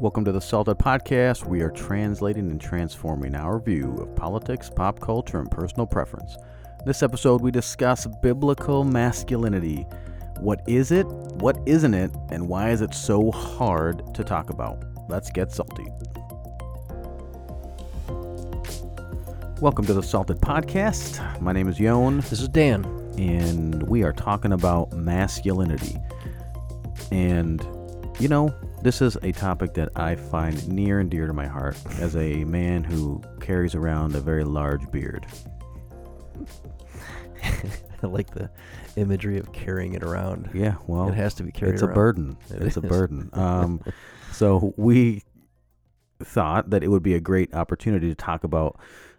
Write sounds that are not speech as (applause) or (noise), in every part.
Welcome to the Salted Podcast. We are translating and transforming our view of politics, pop culture, and personal preference. This episode, we discuss biblical masculinity. What is it? What isn't it? And why is it so hard to talk about? Let's get salty. Welcome to the Salted Podcast. My name is Yon, This is Dan. and we are talking about masculinity. And, you know, this is a topic that I find near and dear to my heart as a man who carries around a very large beard. (laughs) I like the imagery of carrying it around. Yeah, well, it has to be carried it's a burden. It it's a burden. (laughs) Um, so we thought that it would be a great opportunity to talk about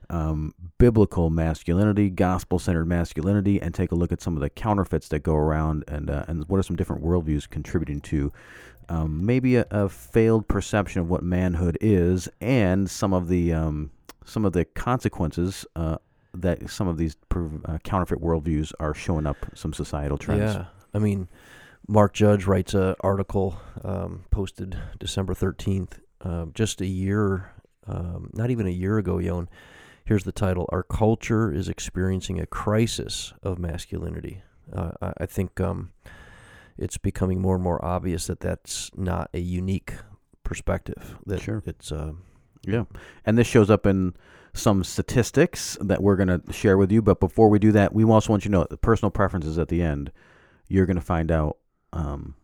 um, biblical masculinity, gospel-centered masculinity, and take a look at some of the counterfeits that go around, and uh, and what are some different worldviews contributing to um, maybe a, a failed perception of what manhood is, and some of the um, some of the consequences. Uh, that some of these per- uh, counterfeit worldviews are showing up some societal trends. Yeah. I mean, Mark Judge writes an article um, posted December 13th, uh, just a year, um, not even a year ago, Yon. Here's the title Our Culture is Experiencing a Crisis of Masculinity. Uh, I, I think um, it's becoming more and more obvious that that's not a unique perspective. That Sure. It's. Uh, Yeah. And this shows up in some statistics that we're going to share with you. But before we do that, we also want you to know the personal preferences at the end. You're going to find out um,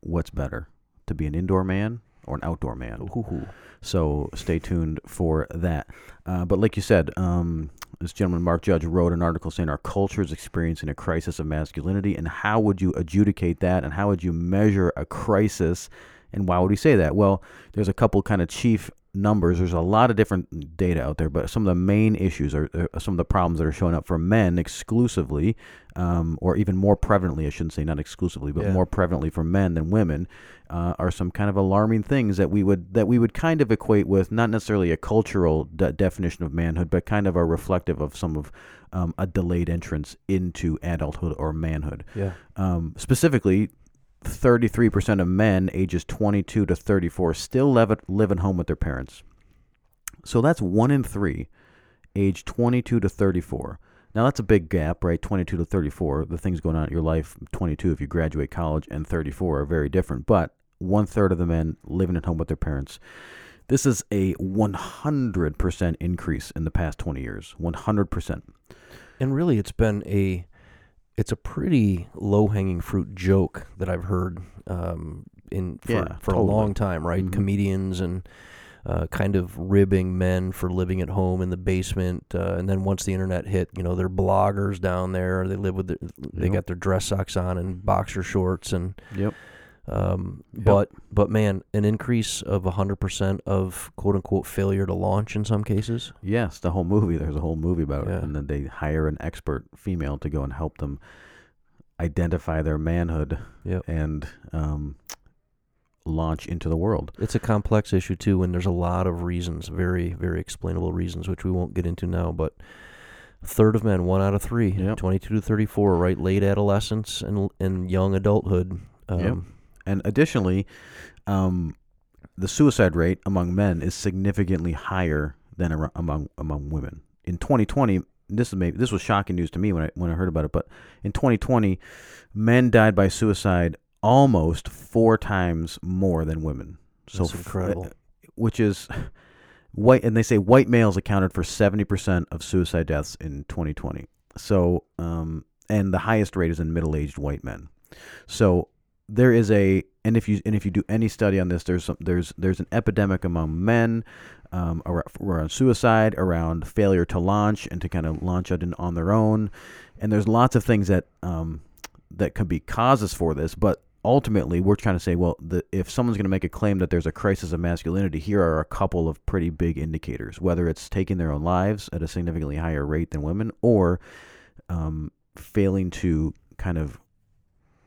what's better to be an indoor man or an outdoor man. ooh, So stay tuned for that. Uh, but like you said, um, this gentleman, Mark Judge, wrote an article saying our culture is experiencing a crisis of masculinity. And how would you adjudicate that? And how would you measure a crisis? And why would he say that? Well, there's a couple kind of chief numbers. There's a lot of different data out there, but some of the main issues are, are some of the problems that are showing up for men exclusively, um, or even more prevalently, I shouldn't say not exclusively, but Yeah. more prevalently for men than women, uh, are some kind of alarming things that we would that we would kind of equate with not necessarily a cultural de- definition of manhood, but kind of are reflective of some of um, a delayed entrance into adulthood or manhood. yeah. Um, specifically, 33% of men ages 22 to 34 still live at, live at home with their parents. So that's one in three, age 22 to 34. Now that's a big gap, right? 22 to 34. The things going on in your life, 22 if you graduate college, and 34 are very different. But one third of the men living at home with their parents. This is a 100% increase in the past 20 years. 100%. And really, it's been a it's a pretty low hanging fruit joke that I've heard um, in for, Yeah, for totally. a long time, right? Mhm. Comedians and uh, kind of ribbing men for living at home in the basement, uh, and then once the internet hit, you know, they're bloggers down there. They live with their, they Yep. got their dress socks on and boxer shorts, and Yep. Um, Yep. but but man, an increase of hundred percent of quote unquote failure to launch in some cases. Yes, the whole movie. There's a whole movie about Yeah. it, and then they hire an expert female to go and help them identify their manhood Yep. and um, launch into the world. It's a complex issue too, and there's a lot of reasons, very, very explainable reasons, which we won't get into now. But third of men, one out of three, Yep. 22 to 34, right, late adolescence and and young adulthood. Um, Yep. And additionally, um, the suicide rate among men is significantly higher than ar- among among women. In 2020, this is maybe this was shocking news to me when I when I heard about it. But in 2020, men died by suicide almost four times more than women. So That's f- incredible. which is white, and they say white males accounted for 70% of suicide deaths in 2020. So, um, and the highest rate is in middle-aged white men. So there is a, and if you and if you do any study on this, there's some, there's there's an epidemic among men um, around, around suicide, around failure to launch and to kind of launch out on their own, and there's lots of things that um, that could be causes for this, but ultimately we're trying to say well the, if someone's going to make a claim that there's a crisis of masculinity here are a couple of pretty big indicators whether it's taking their own lives at a significantly higher rate than women or um, failing to kind of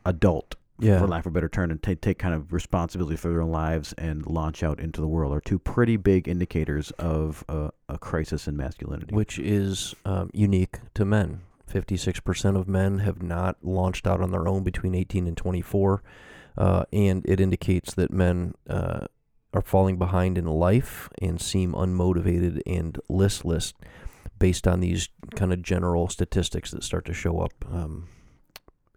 adult Yeah. for lack of a better term and take, take kind of responsibility for their own lives and launch out into the world are two pretty big indicators of a, a crisis in masculinity which is um, unique to men. 56% of men have not launched out on their own between 18 and 24. Uh, and it indicates that men uh, are falling behind in life and seem unmotivated and listless based on these kind of general statistics that start to show up um,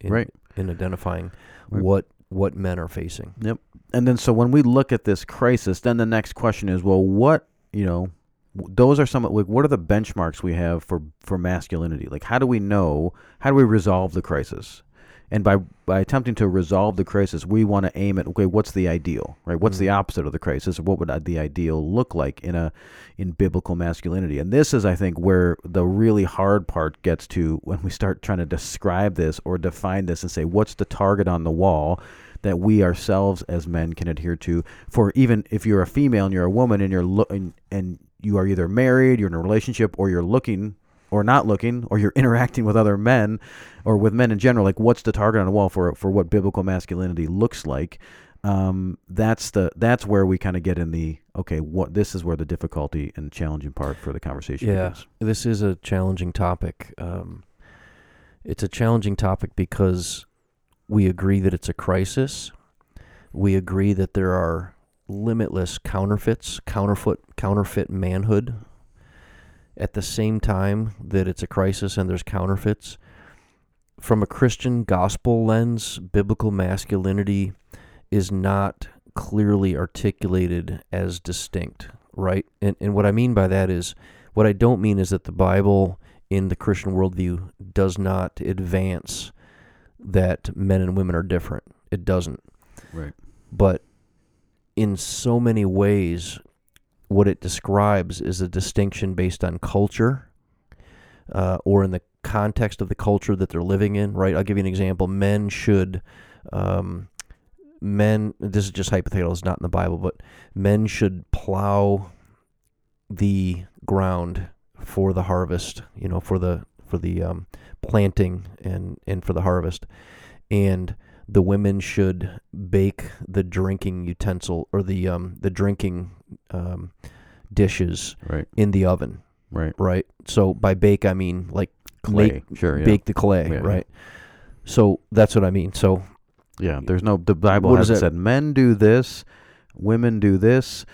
in, Right. in identifying Right. what what men are facing. Yep. And then so when we look at this crisis, then the next question is, well, what you know, those are some like what are the benchmarks we have for for masculinity? Like how do we know? How do we resolve the crisis? And by by attempting to resolve the crisis, we want to aim at okay, what's the ideal, right? What's the Mhm. opposite of the crisis? What would uh, the ideal look like in a in biblical masculinity? And this is, I think, where the really hard part gets to when we start trying to describe this or define this and say what's the target on the wall that we ourselves as men can adhere to for even if you're a female and you're a woman and you're lo- and, and you are either married, you're in a relationship, or you're looking or not looking, or you're (laughs) interacting with other men or with men in general. Like, what's the target on the wall for for what biblical masculinity looks like? Um, that's the that's where we kind of get in the okay. What this is where the difficulty and challenging part for the conversation Yeah. begins. This is a challenging topic. Um, it's a challenging topic because we agree that it's a crisis. We agree that there are limitless counterfeits, counterfeit, counterfeit manhood. At the same time that it's a crisis and there's counterfeits, from a Christian gospel lens, biblical masculinity is not clearly articulated as distinct, right? And and what I mean by that is what I don't mean is that the Bible in the Christian worldview does not advance that men and women are different. It doesn't. Right. But in so many ways, what it describes is a distinction based on culture uh, or in the context of the culture that they're living in, right? I'll give you an example. Men should, um, men, this is just hypothetical, it's not in the Bible, but men should plow the ground for the harvest, you know, for the, for the um, planting and, and for the harvest. And the women should bake the drinking utensil or the um, the drinking um, dishes Right. in the oven, Right. right? So by bake I mean like Clay. make- sure. Yeah. bake the clay, Yeah, yeah. right? So that's what I mean. So Yeah, there's no the Bible hasn't said men do this, women do this.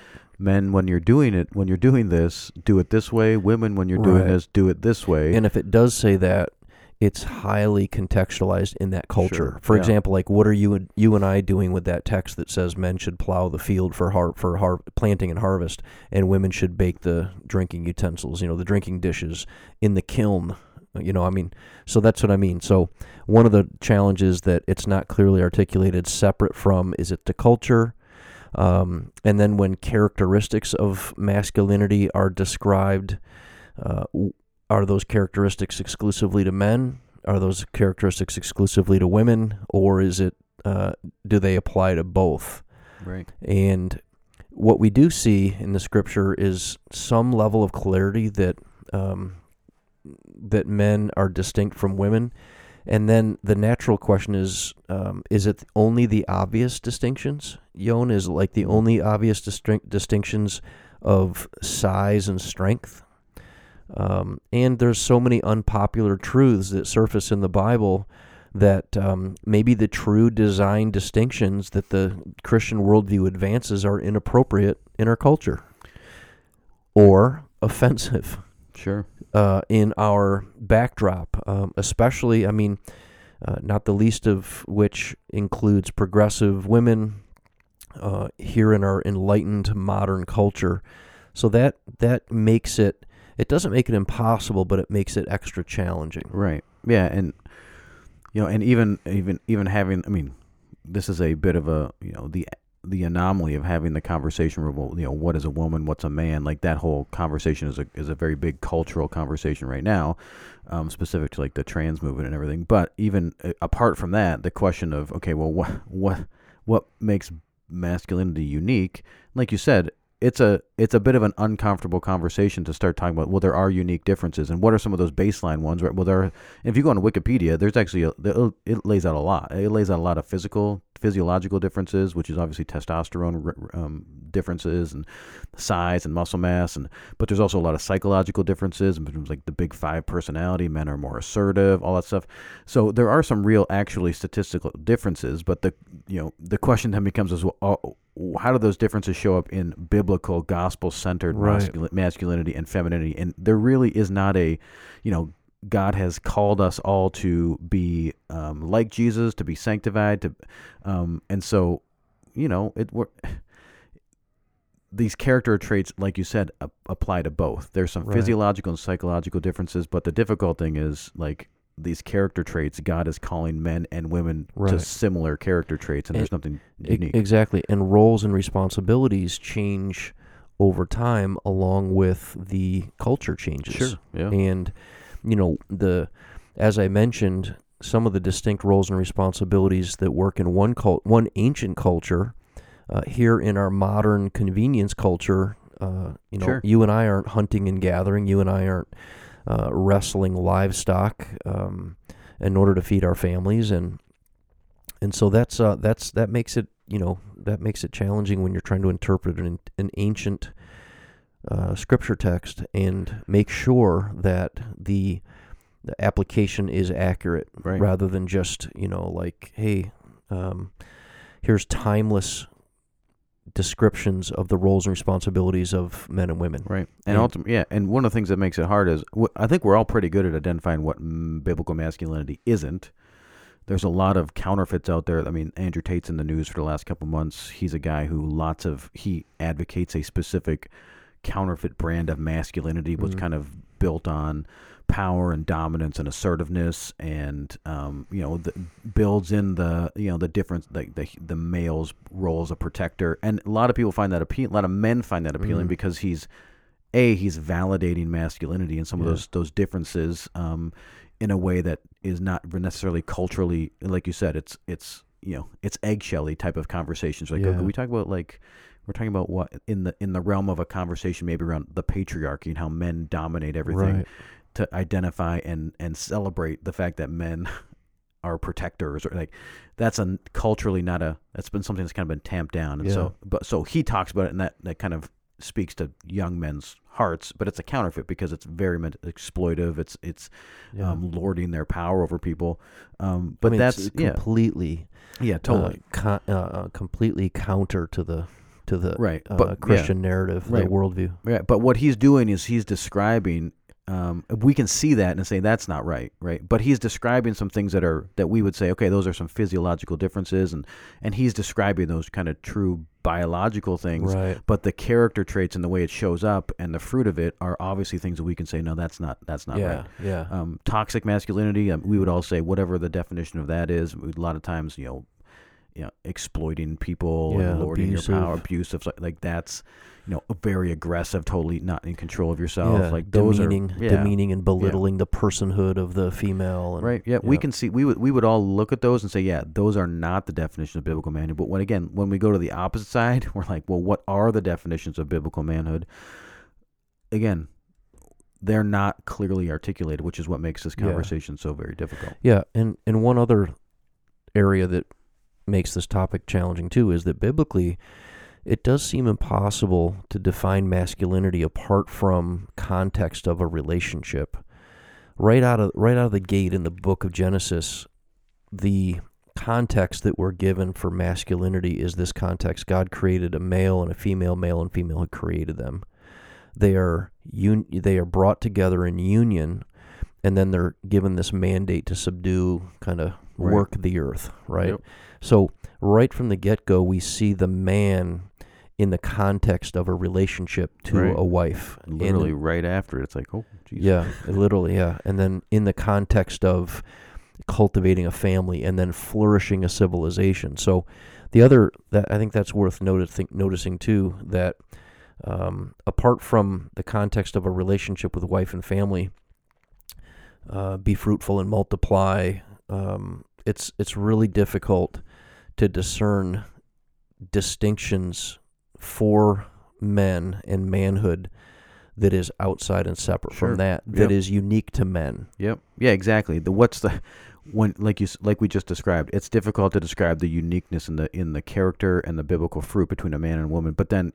Men, when you're doing it, when you're doing this, do it this way. Women, when you're doing Right. this, do it this way. and if it does say that, it's highly contextualized in that culture. Sure, For yeah. example, like what are you and you and I doing with that text that says men should plow the field for har- for har- planting and harvest, and women should bake the drinking utensils, you know, the drinking dishes in the kiln. You know, I mean, so that's what I mean. So one of the challenges that it's not clearly articulated separate from is it the culture, um, and then when characteristics of masculinity are described. Uh, are those characteristics exclusively to men? Are those characteristics exclusively to women, or is it uh, do they apply to both? right. And what we do see in the scripture is some level of clarity that um, that men are distinct from women, and then the natural question is: um, Is it only the obvious distinctions? Yon is like the only obvious distinct distinctions of size and strength. Um, and there's so many unpopular truths that surface in the Bible that um, maybe the true design distinctions that the Christian worldview advances are inappropriate in our culture or offensive Sure. uh, in our backdrop, um, especially, I mean, uh, not the least of which includes progressive women uh, here in our enlightened modern culture. So that that makes it. It doesn't make it impossible, but it makes it extra challenging. Right. Yeah, and you know, and even even even having, I mean, this is a bit of a you know the the anomaly of having the conversation where you know what is a woman, what's a man, like that whole conversation is a is a very big cultural conversation right now, um, specific to like the trans movement and everything. But even uh, apart from that, the question of okay, well, what (laughs) what what makes masculinity unique? Like you said, it's a it's a bit of an uncomfortable conversation to start talking about. Well, there are unique differences, and what are some of those baseline ones? Right. Well, there. Are, if you go on Wikipedia, there's actually a, it lays out a lot. It lays out a lot of physical physiological differences, which is obviously testosterone um, differences and size and muscle mass, and but there's also a lot of psychological differences in terms like the big five personality. Men are more assertive, all that stuff. So there are some real, actually statistical differences. But the you know the question then becomes is well, uh, how do those differences show up in biblical, gospel centered Right. mascul- masculinity and femininity? And there really is not a, you know, God has called us all to be um, like Jesus, to be sanctified, to, um, and so, you know, it we're, these character traits, like you said, apply to both. There's some Right. physiological and psychological differences, but the difficult thing is like these character traits. God is calling men and women to similar character traits, and And- there's nothing unique. Exactly. And roles and responsibilities change over time along with the culture changes. Sure. Yeah. And you know, the as I mentioned, some of the distinct roles and responsibilities that work in one cult, one ancient culture, uh, here in our modern convenience culture, uh, you know, Sure. you and I aren't hunting and gathering. You and I aren't uh, wrestling livestock um, in order to feed our families, and and so that's uh, that's that makes it you know that makes it challenging when you're trying to interpret an, an ancient uh, scripture text and make sure that the the application is accurate Right. rather than just you know like hey um, here's timeless descriptions of the roles and responsibilities of men and women Right. And And- ultimately, yeah. And one of the things that makes it hard is wh- I think we're all pretty good at identifying what mm, biblical masculinity isn't. There's a lot of counterfeits out there. I mean, Andrew Tate's in the news for the last couple months. He's a guy who lots of he advocates a specific counterfeit brand of masculinity, which Mhm. kind of built on power and dominance and assertiveness, and um, you know, the, builds in the you know the difference, the, the the male's role as a protector, and a lot of people find that appealing. A lot of men find that appealing Mhm. because he's a he's validating masculinity and some of those those differences um, in a way that is not necessarily culturally like you said it's it's you know it's eggshelly type of conversations like Yeah. we talk about like we're talking about what in the in the realm of a conversation maybe around the patriarchy and how men dominate everything right to identify and and celebrate the fact that men (laughs) are protectors or like that's a culturally not a that's been something that's kind of been tamped down and Yeah. so but so he talks about it and that that kind of speaks to young men's hearts but it's a counterfeit because it's very exploitive it's it's yeah. um, lording their power over people um I but mean, that's yeah completely yeah uh, totally co- uh, uh, completely counter to the to the right uh, but yeah. Christian narrative, Right. the worldview. Right, but what he's doing is he's describing. Um, we can see that and say that's not right, right? But he's describing some things that are that we would say, okay, those are some physiological differences, and and he's describing those kind of true biological things. Right. But the character traits and the way it shows up and the fruit of it are obviously things that we can say, no, that's not that's not yeah. right. Yeah. Um, toxic masculinity, um, we would all say whatever the definition of that is. A lot of times, you know, you know, exploiting people Yeah, and lording your power, abusive. abusive, so- like that's, you know, very aggressive, totally not in control of yourself. yeah. Like those demeaning, are, yeah, demeaning and belittling the personhood of the female. And, right. Yeah, we can see we would we would all look at those and say, yeah, those are not the definition of biblical manhood. But when again, when we go to the opposite side, (laughs) we're like, well, what are the definitions of biblical manhood? Again, they're not clearly articulated, which is what makes this Yeah. conversation so very difficult. Yeah, and and one other area that makes this topic challenging too is that biblically it does seem impossible to define masculinity apart from context of a relationship. Right out of right out of the gate in the book of Genesis, the context that we're given for masculinity is this context. God created a male and a female, male and female had created them. They are un- they are brought together in union and then they're given this mandate to subdue kind of Right. work the earth, right? Yep. So right from the get-go we see the man in the context of a relationship to Right. a wife. And- Literally right after it's like, oh, geez. yeah, literally, yeah. And then in the context of cultivating a family and then flourishing a civilization. So the other that I think that's worth noticing noticing too that um, apart from the context of a relationship with wife and family, uh, be fruitful and multiply. Um, it's it's really difficult to discern distinctions for men and manhood that is outside and separate Sure. from that Yep. that is unique to men. Yep. Yeah, exactly. The what's the when like you like we just described, it's difficult to describe the uniqueness in the in the character and the biblical fruit between a man and a woman. But then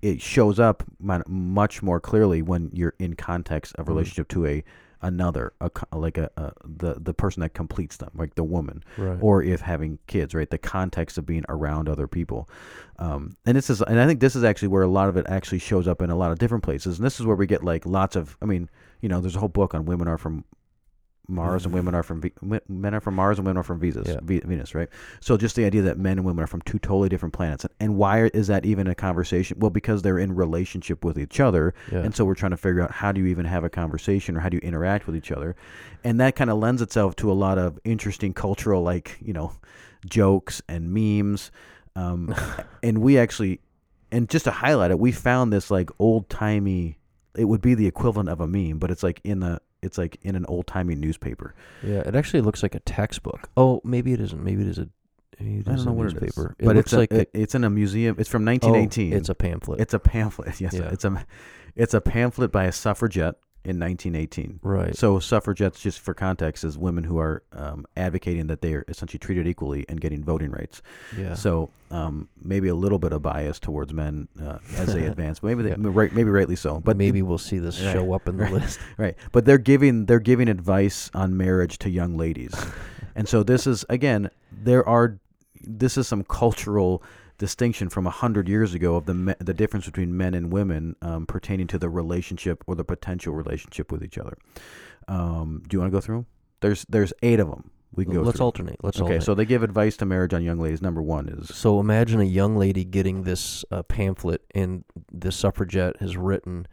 it shows up much more clearly when you're in context of Mhm. relationship to a another, a, like a, a the the person that completes them, like the woman Right. or if having kids, right? The context of being around other people, um, and this is, and I think this is actually where a lot of it actually shows up in a lot of different places, and this is where we get like lots of, I mean, you know, there's a whole book on women are from Mars and women are from men- are from Mars and women are from Venus, Yeah. Ve- Venus, right? So just the idea that men and women are from two totally different planets, and why is that even a conversation? Well, because they're in relationship with each other, yeah. and so we're trying to figure out how do you even have a conversation or how do you interact with each other. And that kind of lends itself to a lot of interesting cultural, like, you know, jokes and memes. Um, (laughs) and we actually, and just to highlight it, we found this like old timey, it would be the equivalent of a meme, but it's like in the, it's like in an old timey newspaper. yeah. It actually looks like a textbook. Oh, maybe it isn't. Maybe it is a. Maybe it I don't know a what it is, newspaper. but looks it's a, like it- it's in a museum. It's from oh, 1918. it's a pamphlet. it's a pamphlet. (laughs) Yes, Yeah. it's a, it's a pamphlet by a suffragette in 1918. right. So suffragettes, just for context, is women who are um, advocating that they are essentially treated equally and getting voting rights. yeah. So um, maybe a little bit of bias towards men uh, as they (laughs) advance, maybe they, Yeah. right, maybe rightly so. But maybe we'll see this Right, show up in the right. list. (laughs) right, but they're giving they're giving advice on marriage to young ladies, (laughs) and so this is again there are this is some cultural distinction from a hundred years ago of the me- the difference between men and women um, pertaining to the relationship or the potential relationship with each other. Um, do you want to go through 'em? There's there's eight of them. We can go. Let's through. alternate. Let's Okay, alternate. so they give advice to marriage on young ladies. Number one is So imagine a young lady getting this uh, pamphlet, and the suffragette has written,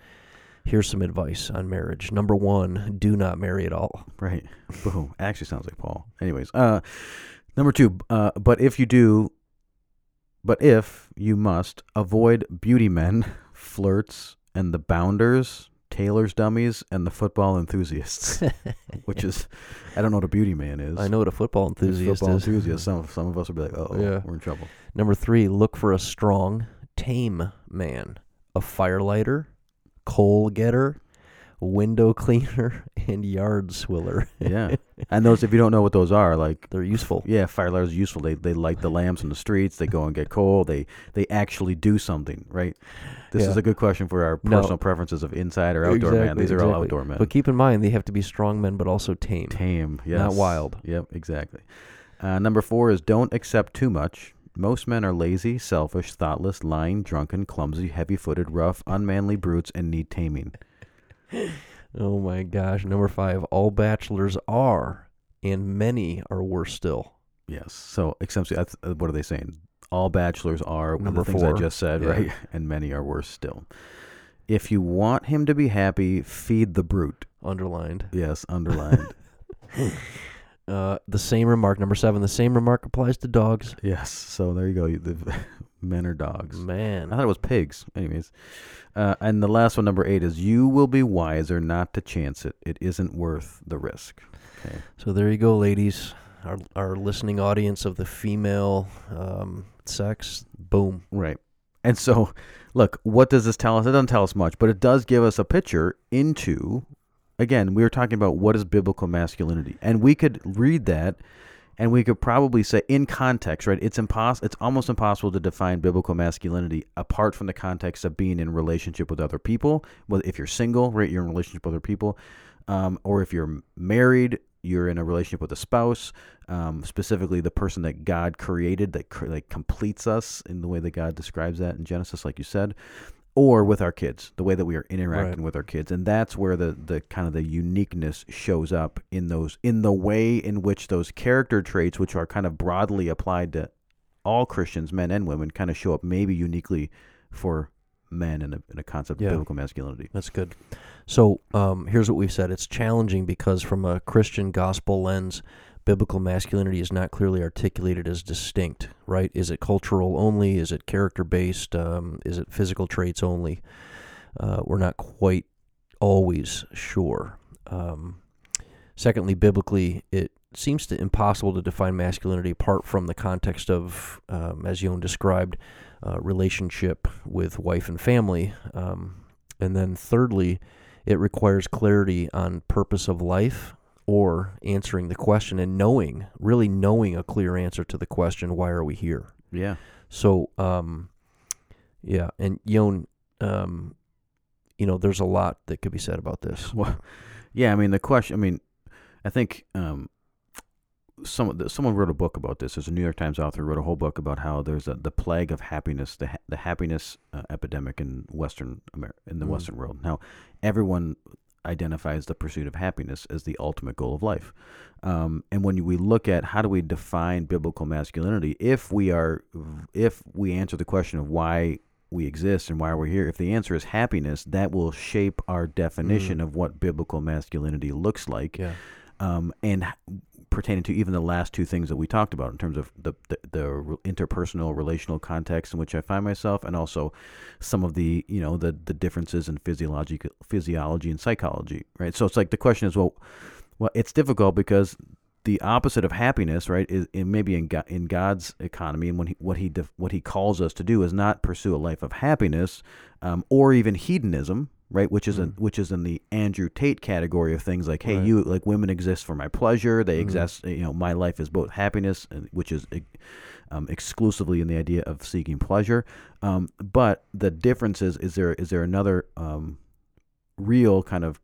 "Here's some advice on marriage. Number one, do not marry at all. Right. (laughs) Boom. Actually, sounds like Paul. Anyways, uh, number two. Uh, but if you do, but if you must avoid beauty men, (laughs) flirts, and the bounders, tailors, dummies, and the football enthusiasts, (laughs) which is, I don't know what a beauty man is. I know what a football enthusiast football is. enthusiast. (laughs) Some some of us will be like, oh, Yeah. we're in trouble. Number three, look for a strong, tame man, a firelighter, coal getter, window cleaner, (laughs) and yard swiller. Yeah, (laughs) and those if you don't know what those are, like They're useful. Yeah, firelighters are useful. They they light the lamps in the streets. They go and get coal. They they actually do something, right? This is a good question for our No. personal preferences of inside or outdoor man. Exactly, These are all outdoor men. But keep in mind, they have to be strong men, but also tame. Tame, yes. Not wild. Yep, exactly. Uh, number four is don't accept too much. Most men are lazy, selfish, thoughtless, lying, drunken, clumsy, heavy-footed, rough, unmanly brutes, and need taming. Oh my gosh. Number five, all bachelors are, and many are worse still. Yes. So, except, that's, uh, what are they saying? All bachelors are Number the things four. I just said, Yeah. right? (laughs) And many are worse still. If you want him to be happy, feed the brute. Underlined. Yes, underlined. (laughs) Uh, the same remark. Number seven, the same remark applies to dogs. yes. So there you go. You- The (laughs) men are dogs. Man. I thought it was pigs. Anyways, uh, and the last one, number eight, is you will be wiser not to chance it. It isn't worth the risk. Okay. So there you go, ladies. Our our listening audience of the female um, sex. Boom. Right. And so, look, what does this tell us? It doesn't tell us much, but it does give us a picture into, again, we were talking about what is biblical masculinity. And we could read that and we could probably say, in context, right? It's impossible. It's almost impossible to define biblical masculinity apart from the context of being in relationship with other people. Well, if you're single, right, you're in relationship with other people. Um, or if you're married, you're in a relationship with a spouse, um, specifically the person that God created that cr- like completes us in the way that God describes that in Genesis, like you said, or with our kids, the way that we are interacting Right. with our kids, and that's where the the kind of the uniqueness shows up in those in the way in which those character traits, which are kind of broadly applied to all Christians, men and women, kind of show up maybe uniquely for men in a, in a concept Yeah. of biblical masculinity. That's good. So um, here's what we've said. It's challenging because from a Christian gospel lens, biblical masculinity is not clearly articulated as distinct. Right? Is it cultural only? Is it character based? Um, is it physical traits only? Uh, we're not quite always sure. Um, secondly, biblically, it seems to impossible to define masculinity apart from the context of, um, as Yon described, uh, relationship with wife and family. Um, and then thirdly, it requires clarity on purpose of life, or answering the question and knowing, really knowing a clear answer to the question, why are we here? Yeah. So, um, yeah, and Yon, um, you know, there's a lot that could be said about this. (laughs) Well, yeah. I mean, the question. I mean, I think um, someone someone wrote a book about this. There's a New York Times author wrote a whole book about how there's a, the plague of happiness, the ha- the happiness uh, epidemic in Western America, in the Mm. Western world. Now, everyone identifies the pursuit of happiness as the ultimate goal of life. Um, and when we look at how do we define biblical masculinity, if we are, if we answer the question of why we exist and why we're here, if the answer is happiness, that will shape our definition of what biblical masculinity looks like Yeah. um, and pertaining to even the last two things that we talked about in terms of the, the the interpersonal relational context in which I find myself, and also some of the you know the the differences in physiology physiology and psychology, right? So it's like the question is, well, well, it's difficult because the opposite of happiness, right, is maybe in God, in God's economy and when he, what he def, what he calls us to do is not pursue a life of happiness, um, or even hedonism, right, which is in, Mm. which is in the Andrew Tate category of things like, hey, Right. you like women exist for my pleasure, they Mhm. exist, you know, my life is both happiness, and which is um, exclusively in the idea of seeking pleasure, um, but the difference is, is there is there another um, real kind of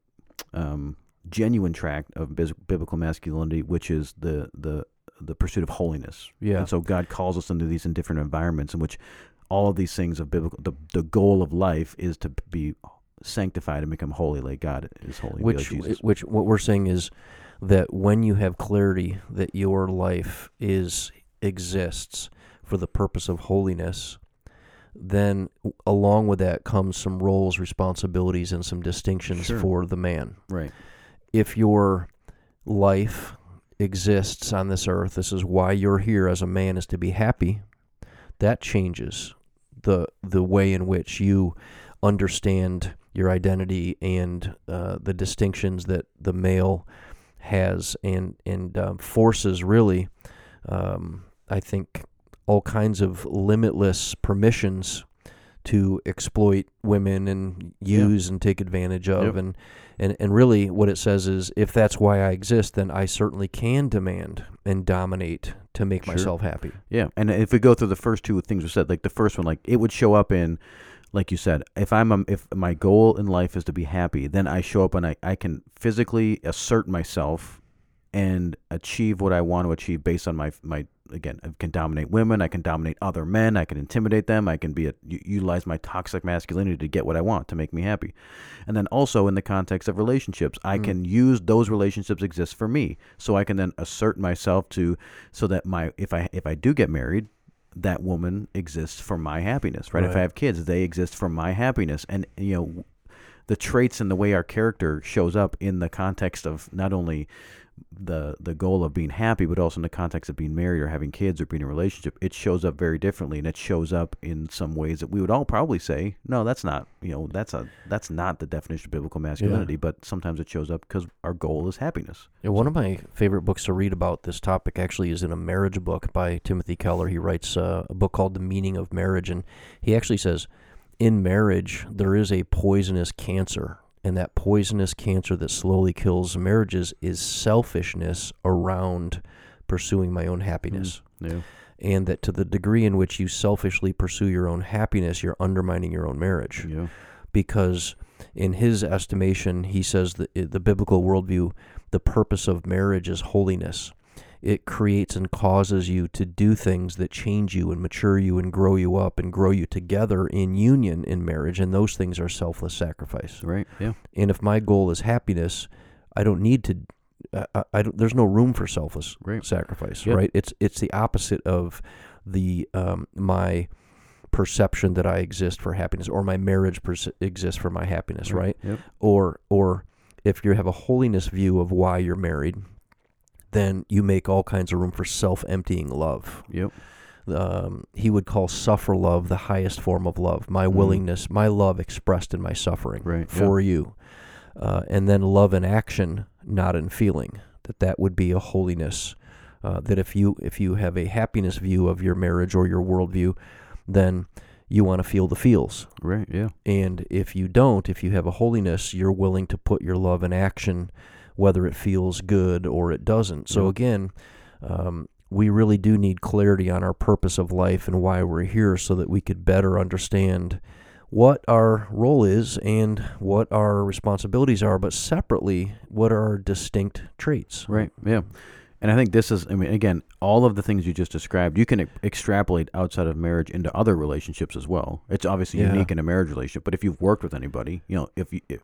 um, genuine tract of bis- biblical masculinity, which is the the the pursuit of holiness. Yeah. And so God calls us into these in different environments in which all of these things of biblical the, the goal of life is to be sanctified and become holy like God is holy. like which Jesus. which what we're saying is that when you have clarity that your life is exists for the purpose of holiness then along with that comes some roles responsibilities and some distinctions Sure. for the man right. if your life exists on this earth this is why you're here as a man is to be happy that changes the the way in which you understand your identity and uh, the distinctions that the male has and and um, forces really um, I think all kinds of limitless permissions to exploit women and use and take advantage of Yep. and and and really what it says is if that's why I exist then I certainly can demand and dominate to make Sure. myself happy. Yeah, and if we go through the first two things we said, like the first one, like it would show up in, like you said, if I'm a, if my goal in life is to be happy, then I show up and I, I can physically assert myself and achieve what I want to achieve based on my my again I can dominate women, I can dominate other men, I can intimidate them, I can be a, utilize my toxic masculinity to get what I want to make me happy, and then also in the context of relationships, I Mm. can use those relationships exist for me, so I can then assert myself to so that my if I if I do get married, that woman exists for my happiness, right? If I have kids, they exist for my happiness, and you know, the traits and the way our character shows up in the context of not only the the goal of being happy, but also in the context of being married or having kids or being in a relationship, it shows up very differently, and it shows up in some ways that we would all probably say, no, that's not, you know, that's a that's not the definition of biblical masculinity. But sometimes it shows up because our goal is happiness. Yeah, one of my favorite books to read about this topic actually is in a marriage book by Timothy Keller. He writes uh, a book called The Meaning of Marriage, and he actually says, in marriage, there is a poisonous cancer, and that poisonous cancer that slowly kills marriages is selfishness around pursuing my own happiness. Mm, yeah, And that to the degree in which you selfishly pursue your own happiness, you're undermining your own marriage yeah, because in his estimation, he says that eh, the biblical worldview, the purpose of marriage is holiness. It creates and causes you to do things that change you and mature you and grow you up and grow you together in union in marriage. And those things are selfless sacrifice. right, yeah, And if my goal is happiness, I don't need to. I, I- don't, there's no room for selfless Right. sacrifice, Yep. right? It's it's the opposite of the um, my perception that I exist for happiness, or my marriage perce- exists for my happiness, right? Yep. Or or if you have a holiness view of why you're married, then you make all kinds of room for self-emptying love. Yep. Um, he would call suffer love the highest form of love. My Mhm. willingness, my love expressed in my suffering Right, for you, uh, and then love in action, not in feeling. That that would be a holiness. Uh, that if you if you have a happiness view of your marriage or your worldview, then you want to feel the feels. Right. Yeah. And if you don't, if you have a holiness, you're willing to put your love in action whether it feels good or it doesn't. So again, um, we really do need clarity on our purpose of life and why we're here, so that we could better understand what our role is and what our responsibilities are, but separately, what are our distinct traits. Right. Yeah. And I think this is, I mean, again, all of the things you just described, you can e- extrapolate outside of marriage into other relationships as well. It's obviously Yeah. unique in a marriage relationship, but if you've worked with anybody, you know, if you, if,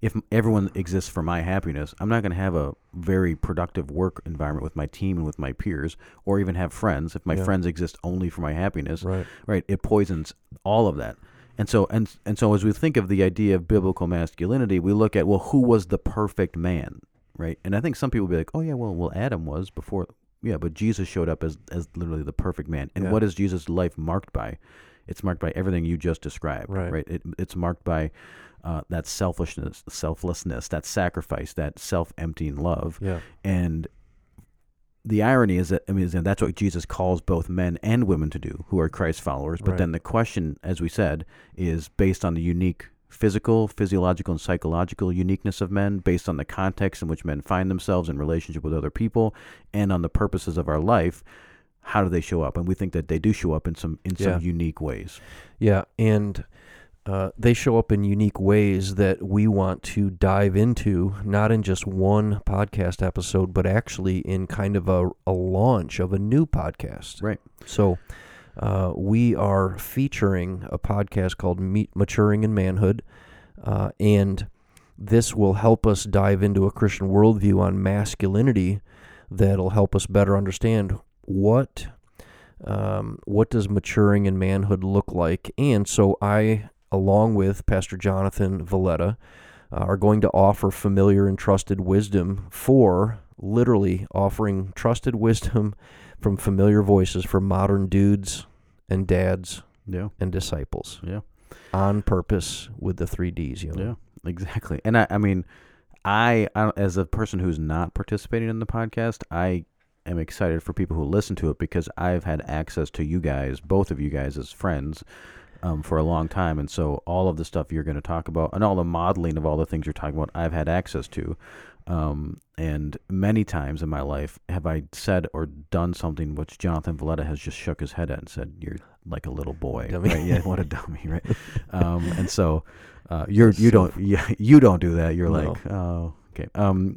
if everyone exists for my happiness, I'm not going to have a very productive work environment with my team and with my peers, or even have friends. If my Yeah. friends exist only for my happiness, Right. right it poisons all of that and so and and so as we think of the idea of biblical masculinity we look at well who was the perfect man right and i think some people be like oh yeah well well adam was before yeah but jesus showed up as as literally the perfect man and Yeah. what is jesus life marked by it's marked by everything you just described Right. it, it's marked by uh, that selfishness selflessness that sacrifice that self-emptying love Yeah. and the irony is that I mean that's what Jesus calls both men and women to do who are Christ followers. But Right. then the question, as we said, is based on the unique physical, physiological, and psychological uniqueness of men, based on the context in which men find themselves in relationship with other people, and on the purposes of our life. How do they show up? And we think that they do show up in some in Yeah. some unique ways. Yeah, and uh, they show up in unique ways that we want to dive into, not in just one podcast episode, but actually in kind of a, a launch of a new podcast. Right. So uh, we are featuring a podcast called Meet Maturing in Manhood, uh, and this will help us dive into a Christian worldview on masculinity that'll help us better understand what um, what does maturing in manhood look like. And so I, along with Pastor Jonathan Valletta, uh, are going to offer familiar and trusted wisdom for literally offering trusted (laughs) wisdom from familiar voices for modern dudes and dads Yeah. and disciples Yeah. on purpose with the three Ds. You know? Yeah, exactly. And I, I mean, I, I, as a person who's not participating in the podcast, I am excited for people who listen to it because I've had access to you guys, both of you guys, as friends. Um, for a long time, and so all of the stuff you're going to talk about, and all the modeling of all the things you're talking about, I've had access to, um, and many times in my life have I said or done something which Jonathan Valletta has just shook his head at and said, "You're like a little boy, Dummy. right? Yeah, what a (laughs) dummy, right?" um, and so uh, you're you don't yeah, you don't do that. You're No. like, oh, okay. Um,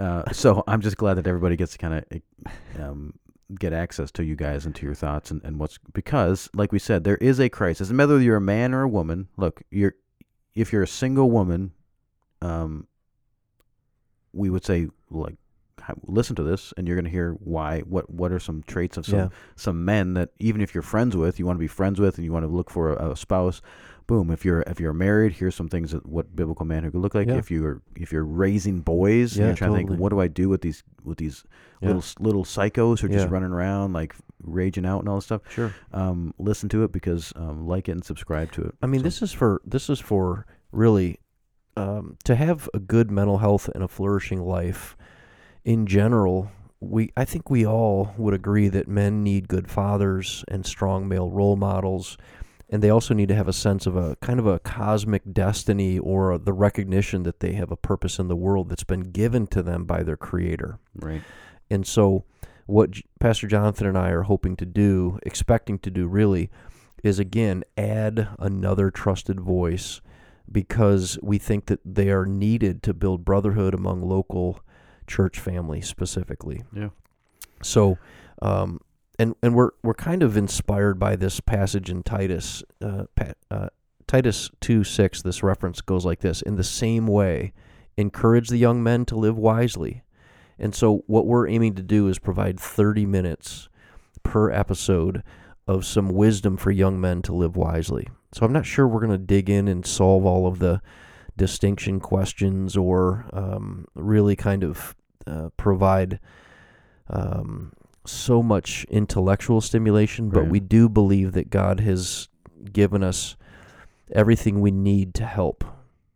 uh, so I'm just glad that everybody gets to kind of um, get access to you guys and to your thoughts and, and what's because, like we said, there is a crisis. And whether you're a man or a woman, look, you're if you're a single woman, um, we would say like listen to this and you're going to hear why what what are some traits of some Yeah. some men that even if you're friends with you want to be friends with and you want to look for a, a spouse boom if you're if you're married here's some things that what biblical manhood could look like Yeah. if you're if you're raising boys and you're trying to think what do i do with these with these Yeah. little little psychos who are just Yeah. running around like raging out and all this stuff Sure. um listen to it because um like it and subscribe to it I mean, So- this is for this is for really um, to have a good mental health and a flourishing life. In general, we I think we all would agree that men need good fathers and strong male role models, and they also need to have a sense of a kind of a cosmic destiny or the recognition that they have a purpose in the world that's been given to them by their Creator. right And so, what Pastor Jonathan and I are hoping to do, expecting to do really, is again add another trusted voice because we think that they are needed to build brotherhood among local church families specifically. Yeah. So, um, and and we're we're kind of inspired by this passage in Titus, uh, uh, Titus two six. This reference goes like this: In the same way, encourage the young men to live wisely. And so, what we're aiming to do is provide 30 minutes per episode of some wisdom for young men to live wisely. So, I'm not sure we're going to dig in and solve all of the distinction questions or um, really kind of uh, provide um, so much intellectual stimulation, but Right. we do believe that God has given us everything we need to help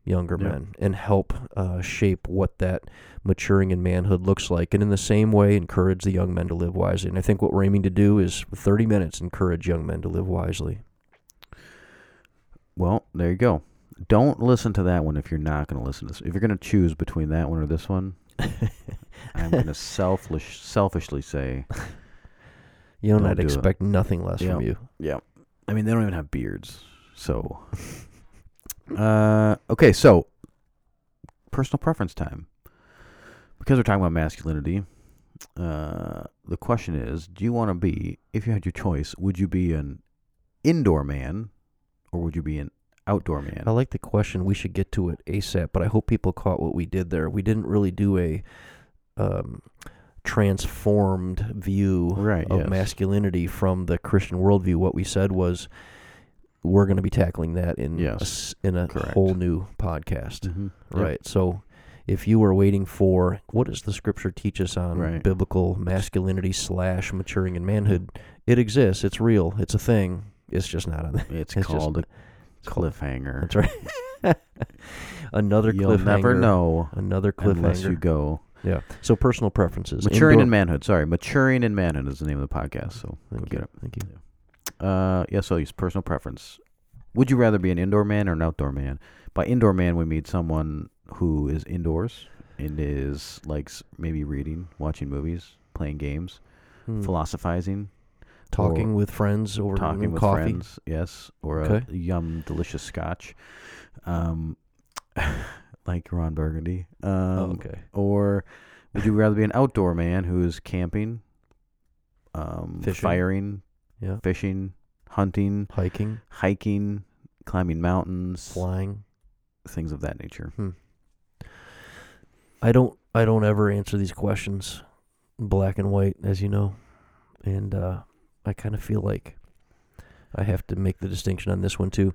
younger Yeah. men and help uh, shape what that maturing in manhood looks like. And in the same way, encourage the young men to live wisely. And I think what we're aiming to do is 30 minutes, encourage young men to live wisely. Well, there you go. Don't listen to that one if you're not going to listen to this. If you're going to choose between that one or this one, I'm going to selfish, selfishly say, (laughs) You know, Don't I'd do it. expect nothing less from you. yeah. I mean, they don't even have beards. So, (laughs) uh, okay, so personal preference time. Because we're talking about masculinity, uh, the question is do you want to be, if you had your choice, would you be an indoor man or would you be an outdoor man? I like the question. We should get to it ASAP, but I hope people caught what we did there. We didn't really do a um, transformed view Right, of yes. masculinity from the Christian worldview. What we said was we're going to be tackling that in a Yes, s- in a correct. whole new podcast, Mhm. Yep. right? So. If you were waiting for what does the scripture teach us on Right. biblical masculinity slash maturing in manhood, it exists. It's real. It's a thing. It's just not on. (laughs) It's, It's called a called- cliffhanger. That's right. (laughs) Another cliffhanger. You'll cliffhanger. never know Another cliffhanger. unless you go. yeah. So personal preferences. Maturing Indoor- in manhood. Sorry, maturing in manhood is the name of the podcast. So go Thank get you. it. Thank you. Uh, yeah. So use personal preference. Would you rather be an indoor man or an outdoor man? By indoor man, we mean someone who is indoors and is likes maybe reading, watching movies, playing games, Hmm. philosophizing, Talking with friends over talking with coffee. friends. Yes, or Okay. a yum delicious scotch, um, (laughs) like Ron Burgundy. Um, Oh, okay. Or would you rather be an outdoor man who is camping, um, Fishing. firing, Yeah. fishing, hunting, Hiking, hiking, climbing mountains, flying. things of that nature? I don't. I don't ever answer these questions black and white, as you know, and uh, I kind of feel like I have to make the distinction on this one too.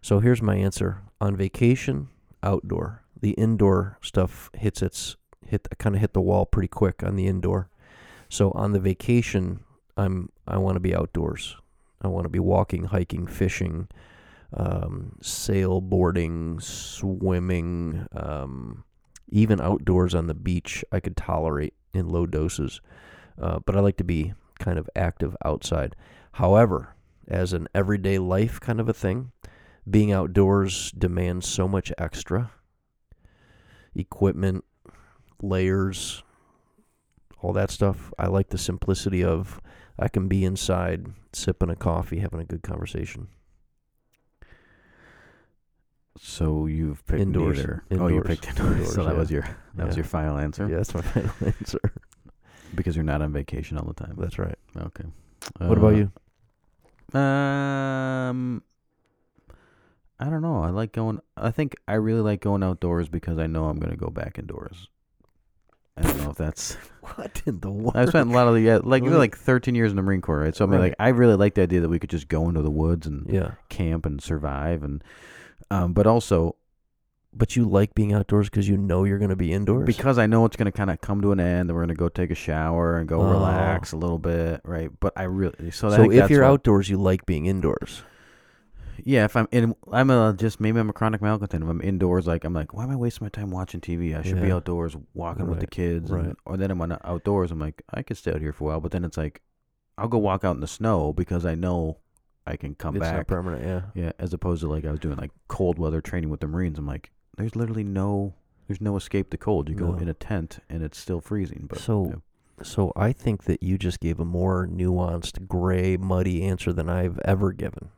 So here's my answer: on vacation, outdoor. The indoor stuff hits its hit kind of hit the wall pretty quick on the indoor. So on the vacation, I'm I want to be outdoors. I want to be walking, hiking, fishing, um, sailboarding, swimming, um, even outdoors on the beach. I could tolerate in low doses, uh, but I like to be kind of active outside. However, as an everyday life kind of a thing, being outdoors demands so much extra equipment, layers, all that stuff. I like the simplicity of I can be inside sipping a coffee, having a good conversation. So you've picked Indoors. neither. Oh, you picked indoors. Indoors, (laughs) so that yeah. was your that was your final answer. Yeah, that's my (laughs) final answer. Because you're not on vacation all the time. That's right. Okay. What about Uh, you? Um, I don't know. I like going. I think I really like going outdoors because I know I'm going to go back indoors. I don't know if that's. (laughs) What in the world? I spent a lot of the yeah, like you know, like 13 years in the Marine Corps, right? So I mean, Right. like I really like the idea that we could just go into the woods and Yeah, camp and survive, and um, but also but you like being outdoors because you know you're going to be indoors. because I know it's going to kind of come to an end, and we're going to go take a shower and go Oh. relax a little bit, right? But I really so, so if you're what- outdoors, you like being indoors. Yeah, if I'm in, I'm a just maybe I'm a chronic malcontent. If I'm indoors, like I'm like, why am I wasting my time watching TV? I should be outdoors walking with the Right, kids. and- right. or then I'm on uh, outdoors. I'm like, I could stay out here for a while, but then it's like, I'll go walk out in the snow because I know I can come it's not back. permanent. Yeah. Yeah, as opposed to like I was doing like cold weather training with the Marines. I'm like, there's literally no, there's no escape the cold. You go No. in a tent and it's still freezing. But So- yeah. So I think that you just gave a more nuanced, gray, muddy answer than I've ever given.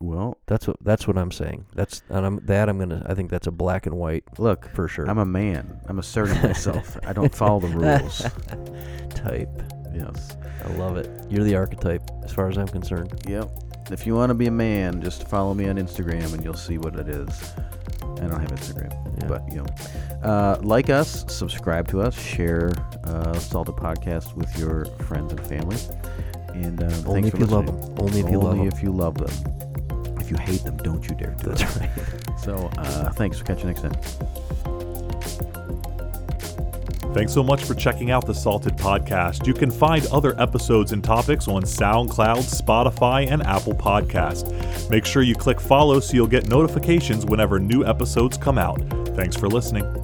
well, That's what that's what I'm saying. That's and I'm that I'm gonna. I think that's a black and white look, for sure. I'm a man. I'm asserting myself. I don't follow the rules. (laughs) Type. yes. I love it. You're the archetype, as far as I'm concerned. Yep. If you want to be a man, just follow me on Instagram and you'll see what it is. I don't have Instagram, Yeah. but you know, uh, like us, subscribe to us, share uh, Salted Podcast with your friends and family, and um, Only if you love them. Only if you love them. if you love them. If you hate them, don't you dare do That's it. right. (laughs) So, uh, thanks. We'll catch you next time. Thanks so much for checking out the Salted Podcast. You can find other episodes and topics on SoundCloud, Spotify, and Apple Podcast. Make sure you click follow so you'll get notifications whenever new episodes come out. Thanks for listening.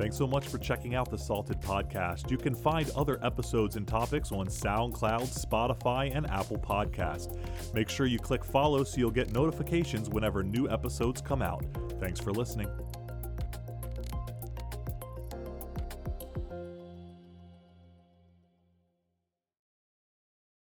Thanks so much for checking out the Salted Podcast. You can find other episodes and topics on SoundCloud, Spotify, and Apple Podcast. Make sure you click follow so you'll get notifications whenever new episodes come out. Thanks for listening.